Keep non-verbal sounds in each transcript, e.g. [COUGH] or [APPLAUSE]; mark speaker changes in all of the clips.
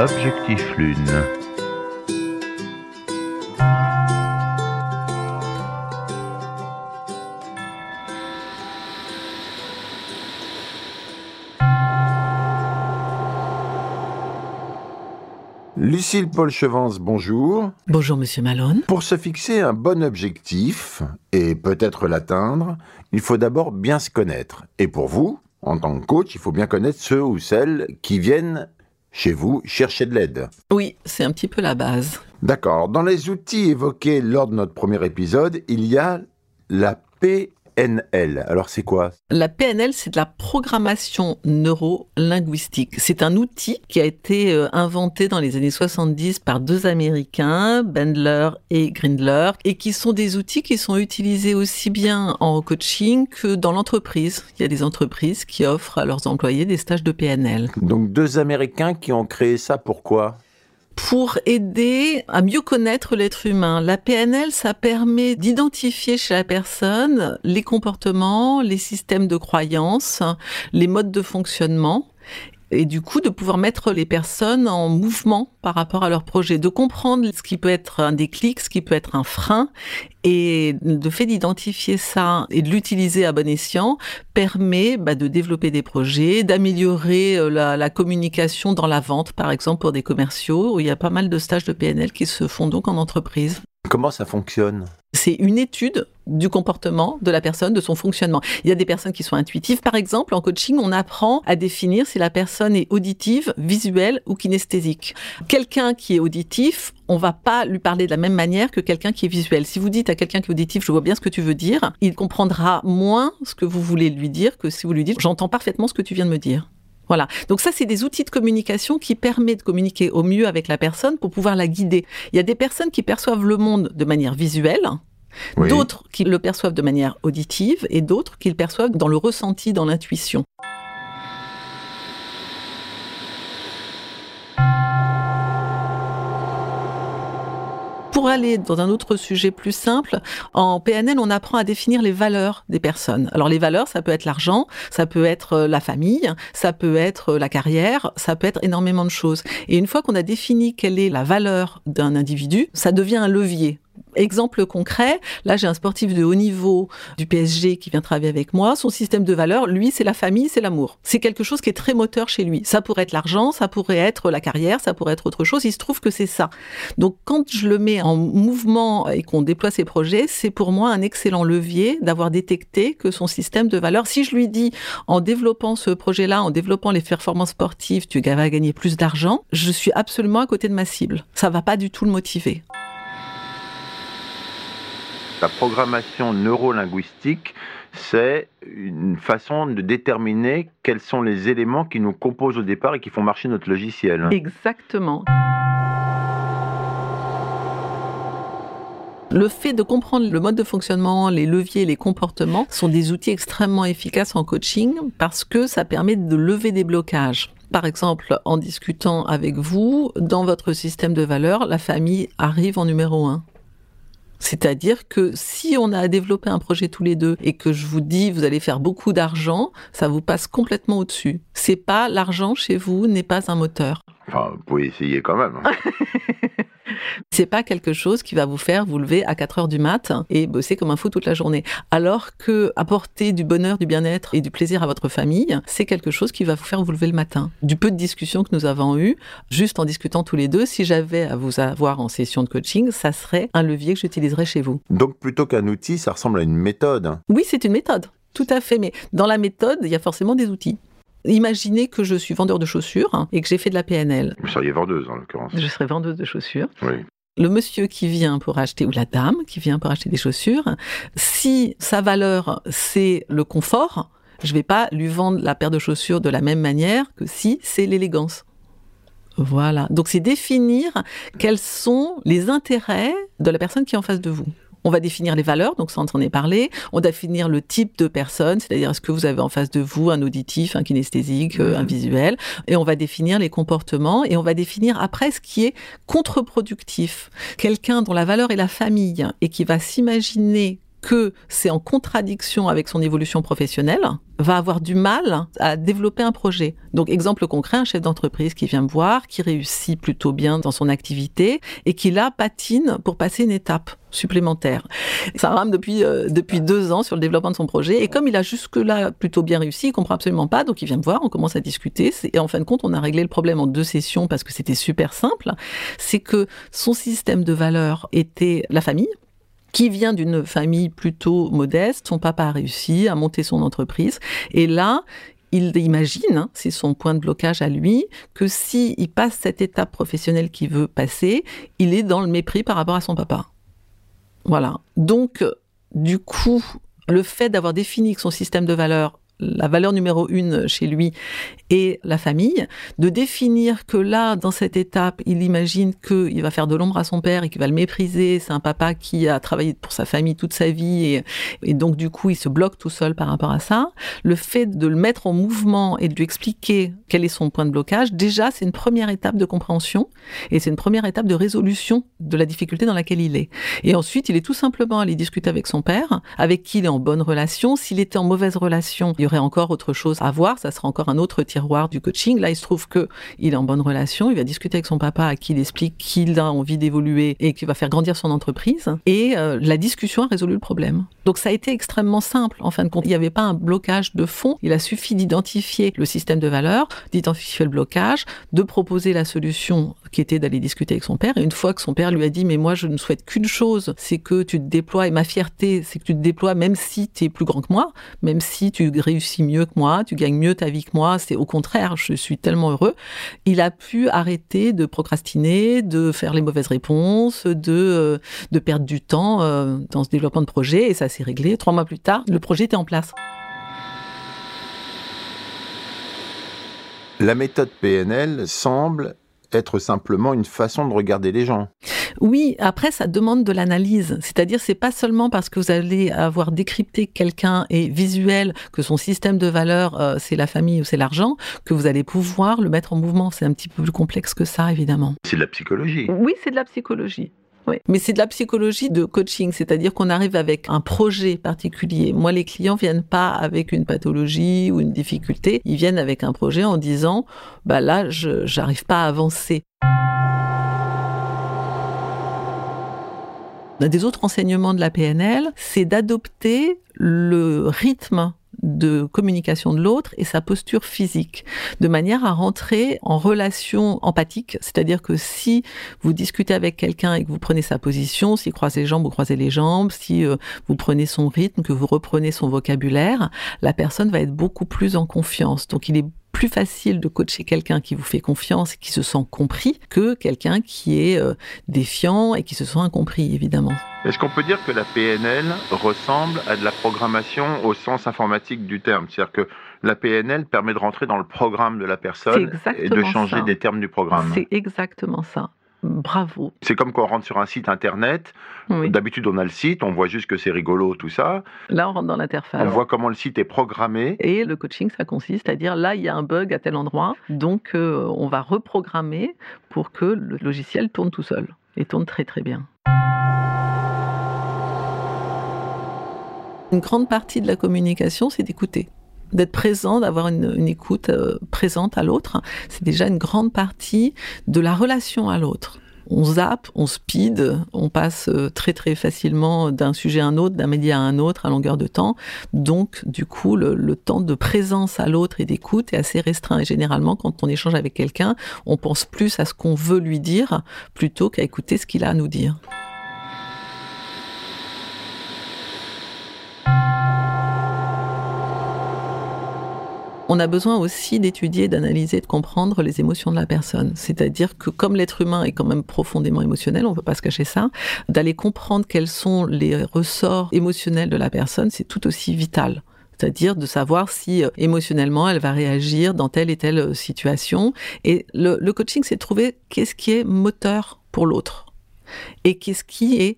Speaker 1: Objectif Lune.
Speaker 2: Lucille Paul Chevance, bonjour.
Speaker 3: Bonjour Monsieur Malone.
Speaker 2: Pour se fixer un bon objectif et peut-être l'atteindre, il faut d'abord bien se connaître. Et pour vous, en tant que coach, il faut bien connaître ceux ou celles qui viennent chez vous chercher de l'aide.
Speaker 3: Oui, c'est un petit peu la base.
Speaker 2: D'accord. Dans les outils évoqués lors de notre premier épisode, il y a la PNL. Alors c'est quoi?
Speaker 3: La PNL, c'est de la programmation neuro-linguistique. C'est un outil qui a été euh, inventé dans les années 70 par deux Américains, Bendler et Grindler, et qui sont des outils qui sont utilisés aussi bien en coaching que dans l'entreprise. Il y a des entreprises qui offrent à leurs employés des stages de PNL.
Speaker 2: Donc deux Américains qui ont créé ça, pourquoi?
Speaker 3: Pour aider à mieux connaître l'être humain. La PNL, ça permet d'identifier chez la personne les comportements, les systèmes de croyances, les modes de fonctionnement et du coup de pouvoir mettre les personnes en mouvement par rapport à leur projet, de comprendre ce qui peut être un déclic, ce qui peut être un frein, et le fait d'identifier ça et de l'utiliser à bon escient permet bah, de développer des projets, d'améliorer euh, la, la communication dans la vente, par exemple pour des commerciaux, où il y a pas mal de stages de PNL qui se font donc en entreprise.
Speaker 2: Comment ça fonctionne?
Speaker 3: C'est une étude du comportement de la personne, de son fonctionnement. Il y a des personnes qui sont intuitives. Par exemple, en coaching, on apprend à définir si la personne est auditive, visuelle ou kinesthésique. Quelqu'un qui est auditif, on va pas lui parler de la même manière que quelqu'un qui est visuel. Si vous dites à quelqu'un qui est auditif, je vois bien ce que tu veux dire, il comprendra moins ce que vous voulez lui dire que si vous lui dites, j'entends parfaitement ce que tu viens de me dire. Voilà. Donc ça, c'est des outils de communication qui permettent de communiquer au mieux avec la personne pour pouvoir la guider. Il y a des personnes qui perçoivent le monde de manière visuelle,
Speaker 2: Oui.
Speaker 3: d'autres qui le perçoivent de manière auditive et d'autres qui le perçoivent dans le ressenti, dans l'intuition. Aller dans un autre sujet plus simple, en PNL, on apprend à définir les valeurs des personnes. Alors les valeurs, ça peut être l'argent, ça peut être euh, la famille, ça peut être euh, la carrière, ça peut être énormément de choses. Et une fois qu'on a défini quelle est la valeur d'un individu, ça devient un levier. Exemple concret, là j'ai un sportif de haut niveau du PSG qui vient travailler avec moi. Son système de valeurs, lui, c'est la famille, c'est l'amour. C'est quelque chose qui est très moteur chez lui. Ça pourrait être l'argent, ça pourrait être la carrière, ça pourrait être autre chose. Il se trouve que c'est ça. Donc quand je le mets en mouvement et qu'on déploie ses projets, c'est pour moi un excellent levier d'avoir détecté que son système de valeurs, si je lui dis en développant ce projet-là, en développant les performances sportives, tu vas gagner plus d'argent, je suis absolument à côté de ma cible. Ça va pas du tout le motiver.
Speaker 2: La programmation neurolinguistique, c'est une façon de déterminer quels sont les éléments qui nous composent au départ et qui font marcher notre logiciel.
Speaker 3: Exactement. Le fait de comprendre le mode de fonctionnement, les leviers, les comportements sont des outils extrêmement efficaces en coaching parce que ça permet de lever des blocages. Par exemple, en discutant avec vous, dans votre système de valeurs, la famille arrive en numéro un. C'est-à-dire que si on a à développer un projet tous les deux et que je vous dis vous allez faire beaucoup d'argent, ça vous passe complètement au-dessus. C'est pas l'argent chez vous n'est pas un moteur.
Speaker 2: Enfin, vous pouvez essayer quand même. hein. [LAUGHS]
Speaker 3: C'est pas quelque chose qui va vous faire vous lever à 4 heures du mat et bosser comme un fou toute la journée. Alors que apporter du bonheur, du bien-être et du plaisir à votre famille, c'est quelque chose qui va vous faire vous lever le matin. Du peu de discussions que nous avons eues, juste en discutant tous les deux, si j'avais à vous avoir en session de coaching, ça serait un levier que j'utiliserais chez vous.
Speaker 2: Donc, plutôt qu'un outil, ça ressemble à une méthode.
Speaker 3: Oui, c'est une méthode. Tout à fait. Mais dans la méthode, il y a forcément des outils. Imaginez que je suis vendeur de chaussures et que j'ai fait de la PNL.
Speaker 2: Vous seriez vendeuse, en l'occurrence.
Speaker 3: Je serais vendeuse de chaussures.
Speaker 2: Oui.
Speaker 3: le monsieur qui vient pour acheter, ou la dame qui vient pour acheter des chaussures, si sa valeur, c'est le confort, je vais pas lui vendre la paire de chaussures de la même manière que si c'est l'élégance. Voilà. Donc c'est définir quels sont les intérêts de la personne qui est en face de vous. On va définir les valeurs, donc ça on en est parlé. On va définir le type de personne, c'est-à-dire est-ce que vous avez en face de vous un auditif, un kinesthésique, euh, un visuel. Et on va définir les comportements et on va définir après ce qui est contre-productif. Quelqu'un dont la valeur est la famille et qui va s'imaginer que c'est en contradiction avec son évolution professionnelle, va avoir du mal à développer un projet. Donc, exemple concret, un chef d'entreprise qui vient me voir, qui réussit plutôt bien dans son activité et qui là patine pour passer une étape supplémentaire. Ça rame depuis euh, depuis deux ans sur le développement de son projet et comme il a jusque là plutôt bien réussi, il comprend absolument pas, donc il vient me voir, on commence à discuter et en fin de compte, on a réglé le problème en deux sessions parce que c'était super simple. C'est que son système de valeurs était la famille qui vient d'une famille plutôt modeste, son papa a réussi à monter son entreprise, et là, il imagine, hein, c'est son point de blocage à lui, que si il passe cette étape professionnelle qu'il veut passer, il est dans le mépris par rapport à son papa. Voilà. Donc, euh, du coup, le fait d'avoir défini son système de valeurs, la valeur numéro une chez lui est la famille, de définir que là, dans cette étape, il imagine qu'il va faire de l'ombre à son père et qu'il va le mépriser. C'est un papa qui a travaillé pour sa famille toute sa vie et, donc du coup, il se bloque tout seul par rapport à ça. Le fait de le mettre en mouvement et de lui expliquer quel est son point de blocage, déjà, c'est une première étape de compréhension et c'est une première étape de résolution de la difficulté dans laquelle il est. Et ensuite, il est tout simplement allé discuter avec son père, avec qui il est en bonne relation. S'il était en mauvaise relation, il aurait encore autre chose à voir. Ça sera encore un autre tiroir du coaching. Là, il se trouve que il est en bonne relation. Il va discuter avec son papa, à qui il explique qu'il a envie d'évoluer et qu'il va faire grandir son entreprise. Et euh, la discussion a résolu le problème. Donc, ça a été extrêmement simple. En fin de compte, il n'y avait pas un blocage de fond. Il a suffi d'identifier le système de valeurs, d'identifier le blocage, de proposer la solution qui était d'aller discuter avec son père. Et une fois que son père lui a dit, mais moi, je ne souhaite qu'une chose, c'est que tu te déploies, et ma fierté, c'est que tu te déploies même si tu es plus grand que moi, même si tu réussis mieux que moi, tu gagnes mieux ta vie que moi, c'est au contraire, je suis tellement heureux. Il a pu arrêter de procrastiner, de faire les mauvaises réponses, de, euh, de perdre du temps euh, dans ce développement de projet, et ça s'est réglé. Trois mois plus tard, le projet était en place.
Speaker 2: La méthode PNL semble être simplement une façon de regarder les gens.
Speaker 3: Oui, après ça demande de l'analyse, c'est-à-dire c'est pas seulement parce que vous allez avoir décrypté quelqu'un et visuel que son système de valeurs euh, c'est la famille ou c'est l'argent que vous allez pouvoir le mettre en mouvement. C'est un petit peu plus complexe que ça évidemment.
Speaker 2: C'est de la psychologie.
Speaker 3: Oui, c'est de la psychologie. Mais c'est de la psychologie de coaching, c'est-à-dire qu'on arrive avec un projet particulier. Moi, les clients viennent pas avec une pathologie ou une difficulté, ils viennent avec un projet en disant, bah là, je j'arrive pas à avancer. Des autres enseignements de la PNL, c'est d'adopter le rythme de communication de l'autre et sa posture physique, de manière à rentrer en relation empathique, c'est-à-dire que si vous discutez avec quelqu'un et que vous prenez sa position, s'il croise les jambes, vous croisez les jambes, si euh, vous prenez son rythme, que vous reprenez son vocabulaire, la personne va être beaucoup plus en confiance. Donc il est plus facile de coacher quelqu'un qui vous fait confiance et qui se sent compris que quelqu'un qui est euh, défiant et qui se sent incompris, évidemment.
Speaker 2: Est-ce qu'on peut dire que la PNL ressemble à de la programmation au sens informatique du terme? C'est-à-dire que la PNL permet de rentrer dans le programme de la personne et de changer
Speaker 3: ça.
Speaker 2: des termes du programme.
Speaker 3: C'est exactement ça. Bravo.
Speaker 2: C'est comme quand on rentre sur un site internet.
Speaker 3: Oui.
Speaker 2: D'habitude, on a le site, on voit juste que c'est rigolo, tout ça.
Speaker 3: Là, on rentre dans l'interface.
Speaker 2: On voit comment le site est programmé.
Speaker 3: Et le coaching, ça consiste à dire là, il y a un bug à tel endroit, donc euh, on va reprogrammer pour que le logiciel tourne tout seul et tourne très très bien. Une grande partie de la communication, c'est d'écouter. D'être présent, d'avoir une, écoute euh, présente à l'autre, c'est déjà une grande partie de la relation à l'autre. On zappe, on speed, on passe euh, très très facilement d'un sujet à un autre, d'un média à un autre à longueur de temps. Donc, du coup, le, le temps de présence à l'autre et d'écoute est assez restreint. Et généralement, quand on échange avec quelqu'un, on pense plus à ce qu'on veut lui dire plutôt qu'à écouter ce qu'il a à nous dire. On a besoin aussi d'étudier, d'analyser, de comprendre les émotions de la personne. C'est-à-dire que comme l'être humain est quand même profondément émotionnel, on ne peut pas se cacher ça, d'aller comprendre quels sont les ressorts émotionnels de la personne, c'est tout aussi vital c'est-à-dire de savoir si euh, émotionnellement elle va réagir dans telle et telle euh, situation. Et le, coaching, c'est de trouver qu'est-ce qui est moteur pour l'autre et qu'est-ce qui est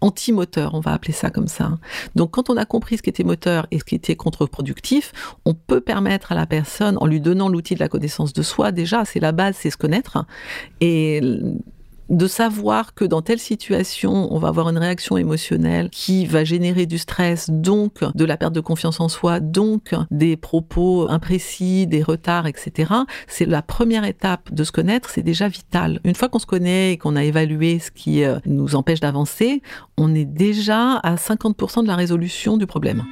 Speaker 3: anti-moteur, on va appeler ça comme ça. Donc quand on a compris ce qui était moteur et ce qui était contre-productif, on peut permettre à la personne, en lui donnant l'outil de la connaissance de soi, déjà, c'est la base, c'est se connaître, et de savoir que dans telle situation, on va avoir une réaction émotionnelle qui va générer du stress, donc de la perte de confiance en soi, donc des propos imprécis, des retards, etc. C'est la première étape de se connaître, c'est déjà vital. Une fois qu'on se connaît et qu'on a évalué ce qui euh, nous empêche d'avancer, on est déjà à 50% de la résolution du problème.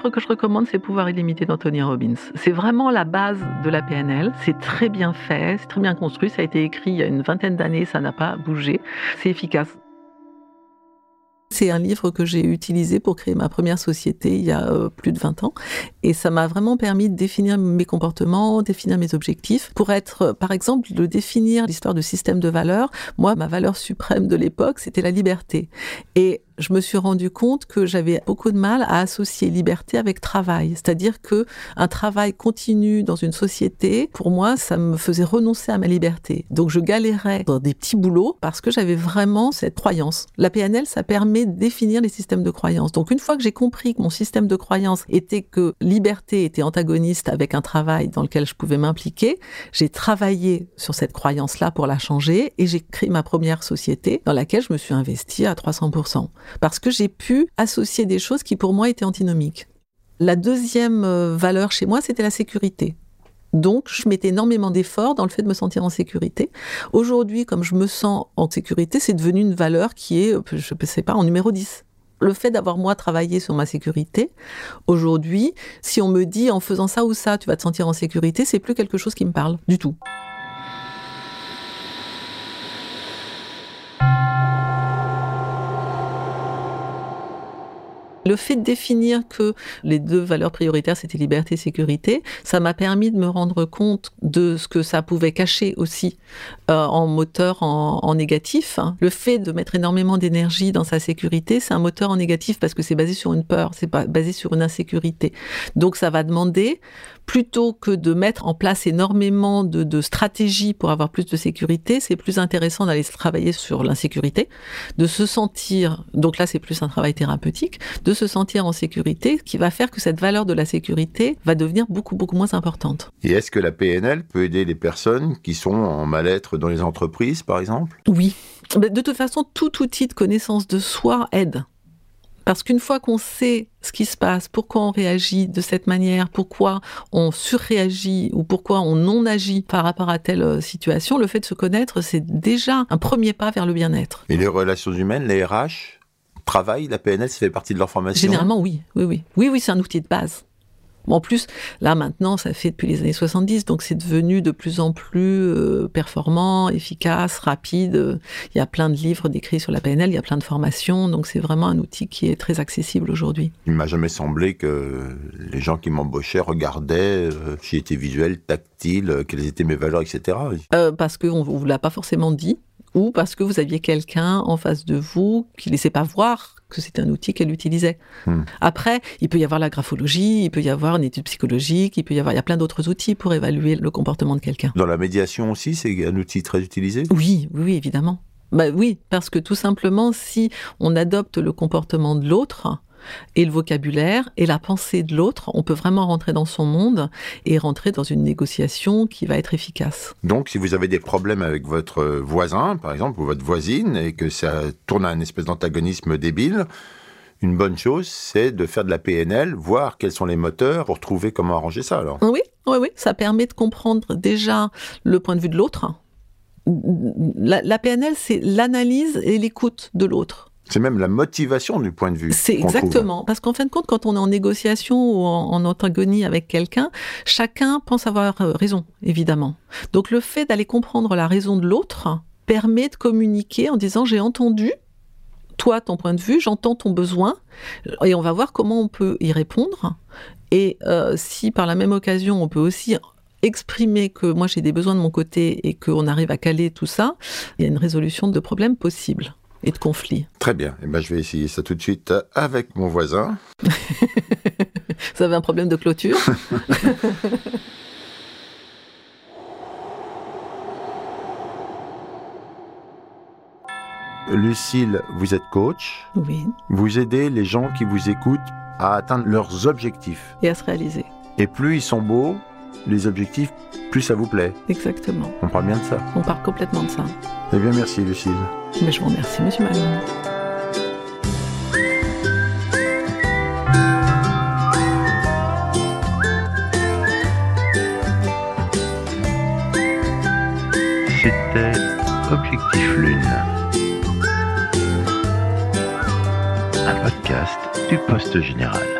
Speaker 3: Livre que je recommande, c'est Pouvoir illimité d'Anthony Robbins. C'est vraiment la base de la PNL. C'est très bien fait, c'est très bien construit. Ça a été écrit il y a une vingtaine d'années, ça n'a pas bougé. C'est efficace. C'est un livre que j'ai utilisé pour créer ma première société il y a euh, plus de 20 ans. Et ça m'a vraiment permis de définir mes comportements, définir mes objectifs. Pour être, euh, par exemple, de définir l'histoire de système de valeurs. Moi, ma valeur suprême de l'époque, c'était la liberté. Et je me suis rendu compte que j'avais beaucoup de mal à associer liberté avec travail. C'est-à-dire que un travail continu dans une société, pour moi, ça me faisait renoncer à ma liberté. Donc je galérais dans des petits boulots parce que j'avais vraiment cette croyance. La PNL, ça permet de définir les systèmes de croyance. Donc une fois que j'ai compris que mon système de croyance était que liberté était antagoniste avec un travail dans lequel je pouvais m'impliquer, j'ai travaillé sur cette croyance-là pour la changer et j'ai créé ma première société dans laquelle je me suis investi à 300% parce que j'ai pu associer des choses qui pour moi étaient antinomiques. La deuxième euh, valeur chez moi, c'était la sécurité. Donc, je mettais énormément d'efforts dans le fait de me sentir en sécurité. Aujourd'hui, comme je me sens en sécurité, c'est devenu une valeur qui est, euh, je ne sais pas, en numéro 10 le fait d'avoir moi travaillé sur ma sécurité, aujourd'hui, si on me dit en faisant ça ou ça, tu vas te sentir en sécurité, c'est plus quelque chose qui me parle du tout. Le fait de définir que les deux valeurs prioritaires, c'était liberté et sécurité, ça m'a permis de me rendre compte de ce que ça pouvait cacher aussi euh, en moteur en, négatif. Le fait de mettre énormément d'énergie dans sa sécurité, c'est un moteur en négatif parce que c'est basé sur une peur, c'est basé sur une insécurité. Donc ça va demander plutôt que de mettre en place énormément de, de stratégies pour avoir plus de sécurité, c'est plus intéressant d'aller travailler sur l'insécurité, de se sentir, donc là c'est plus un travail thérapeutique, de se sentir en sécurité, qui va faire que cette valeur de la sécurité va devenir beaucoup beaucoup moins importante.
Speaker 2: Et est-ce que la PNL peut aider les personnes qui sont en mal-être dans les entreprises, par exemple?
Speaker 3: Oui. De toute façon, tout outil de connaissance de soi aide. Parce qu'une fois qu'on sait ce qui se passe, pourquoi on réagit de cette manière, pourquoi on surréagit ou pourquoi on non agit par rapport à telle euh, situation, le fait de se connaître, c'est déjà un premier pas vers le bien-être.
Speaker 2: Et les relations humaines, les RH Travail, la PNL, ça fait partie de leur formation?
Speaker 3: Généralement, oui. Oui, oui. Oui, oui, c'est un outil de base. En plus, là maintenant, ça fait depuis les années 70, donc c'est devenu de plus en plus euh, performant, efficace, rapide. Il y a plein de livres décrits sur la PNL, il y a plein de formations, donc c'est vraiment un outil qui est très accessible aujourd'hui.
Speaker 2: Il m'a jamais semblé que les gens qui m'embauchaient regardaient euh, si j'étais visuel, tactile, euh, quelles étaient mes valeurs, etc.
Speaker 3: Euh, parce qu'on ne vous l'a pas forcément dit, ou parce que vous aviez quelqu'un en face de vous qui ne laissait pas voir que c'était un outil qu'elle utilisait.
Speaker 2: Hmm.
Speaker 3: Après, il peut y avoir la graphologie, il peut y avoir une étude psychologique, il peut y avoir, il y a plein d'autres outils pour évaluer le comportement de quelqu'un.
Speaker 2: Dans la médiation aussi, c'est un outil très utilisé?
Speaker 3: Oui, oui, oui, évidemment. Bah oui, parce que tout simplement, si on adopte le comportement de l'autre, et le vocabulaire et la pensée de l'autre, on peut vraiment rentrer dans son monde et rentrer dans une négociation qui va être efficace.
Speaker 2: Donc, si vous avez des problèmes avec votre voisin, par exemple, ou votre voisine, et que ça tourne à un espèce d'antagonisme débile, une bonne chose, c'est de faire de la PNL, voir quels sont les moteurs pour trouver comment arranger ça. Alors,
Speaker 3: Oui, oui, oui, ça permet de comprendre déjà le point de vue de l'autre. La, la PNL, c'est l'analyse et l'écoute de l'autre.
Speaker 2: C'est même la motivation du point de vue.
Speaker 3: C'est
Speaker 2: trouve.
Speaker 3: exactement. Parce qu'en fin de compte, quand on est en négociation ou en, en antagonie avec quelqu'un, chacun pense avoir euh, raison, évidemment. Donc le fait d'aller comprendre la raison de l'autre permet de communiquer en disant j'ai entendu toi ton point de vue, j'entends ton besoin, et on va voir comment on peut y répondre. Et euh, si par la même occasion on peut aussi exprimer que moi j'ai des besoins de mon côté et qu'on arrive à caler tout ça, il y a une résolution de problèmes possible et de conflits.
Speaker 2: Très bien. Eh ben, je vais essayer ça tout de suite euh, avec mon voisin. [LAUGHS]
Speaker 3: Vous avez un problème de clôture? [LAUGHS]
Speaker 2: Lucille, vous êtes coach.
Speaker 3: Oui,
Speaker 2: Vous aidez les gens qui vous écoutent à atteindre leurs objectifs.
Speaker 3: et à se réaliser.
Speaker 2: Et plus ils sont beaux, les objectifs, plus ça vous plaît.
Speaker 3: Exactement.
Speaker 2: On parle bien de ça.
Speaker 3: On part complètement de ça.
Speaker 2: Eh bien, merci Lucille.
Speaker 3: Mais je vous remercie, monsieur Malone.
Speaker 1: C'était Objectif Lune. Un podcast du Poste Général.